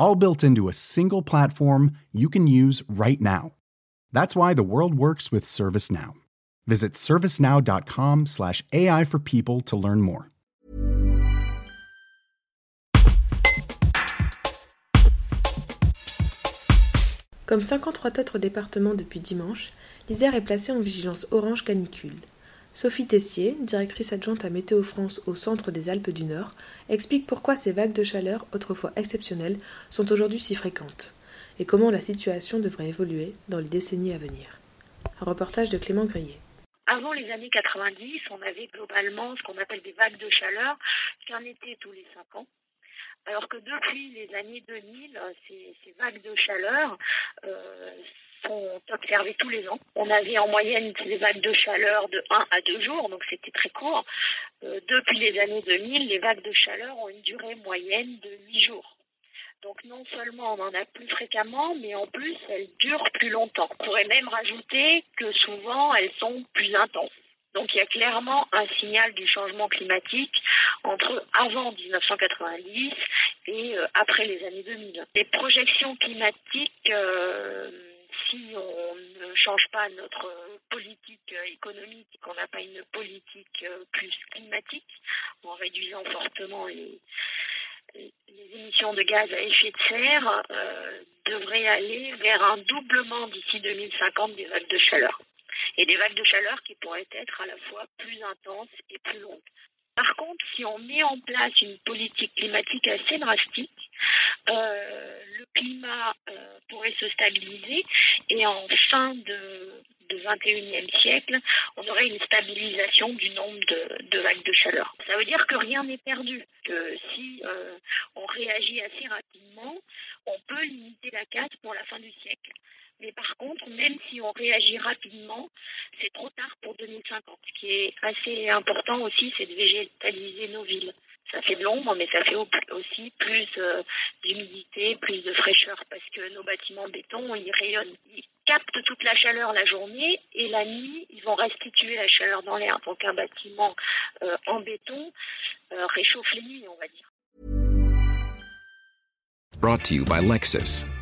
All built into a single platform you can use right now. That's why the world works with ServiceNow. Visit servicenow.com/slash AI for people to learn more. Comme 53 autres départements depuis dimanche, l'Isère est placée en vigilance orange canicule. Sophie Tessier, directrice adjointe à Météo France au centre des Alpes du Nord, explique pourquoi ces vagues de chaleur, autrefois exceptionnelles, sont aujourd'hui si fréquentes et comment la situation devrait évoluer dans les décennies à venir. Reportage de Clément Grillet. Avant les années 90, on avait globalement ce qu'on appelle des vagues de chaleur qu'un été tous les cinq ans. Alors que depuis les années 2000, ces, ces vagues de chaleur euh, sont observées tous les ans. On avait en moyenne des vagues de chaleur de 1 à 2 jours, donc c'était très court. Euh, depuis les années 2000, les vagues de chaleur ont une durée moyenne de 8 jours. Donc non seulement on en a plus fréquemment, mais en plus elles durent plus longtemps. On pourrait même rajouter que souvent elles sont plus intenses. Donc il y a clairement un signal du changement climatique entre avant 1990 et euh, après les années 2000. Les projections climatiques, euh, si on ne change notre politique économique, qu'on n'a pas une politique euh, plus climatique, en réduisant fortement les, émissions de gaz à effet de serre, euh, devraient aller vers un doublement d'ici 2050 des vagues de chaleur et des vagues de chaleur qui pourraient être à la fois plus intenses et plus longues. Par contre, si on met en place une politique climatique assez drastique, euh, le climat euh, pourrait se stabiliser et en fin de, de 21e siècle, on aurait une stabilisation du nombre de, de, vagues de chaleur. Ça veut dire que rien n'est perdu, que si euh, on réagit assez rapidement, on peut limiter la casse pour la fin du siècle. Mais par contre, même si on réagit rapidement, c'est trop tard pour 2050. Ce qui est assez important aussi, c'est de végétaliser nos villes. Ça fait de l'ombre, mais ça fait aussi plus euh, d'humidité, plus de fraîcheur, parce que nos bâtiments béton, ils rayonnent. Ils captent toute la chaleur la journée, et la nuit, ils vont restituer la chaleur dans l'air. Donc un bâtiment euh, en béton euh, réchauffe les nuits, on va dire. Brought to you by Lexus.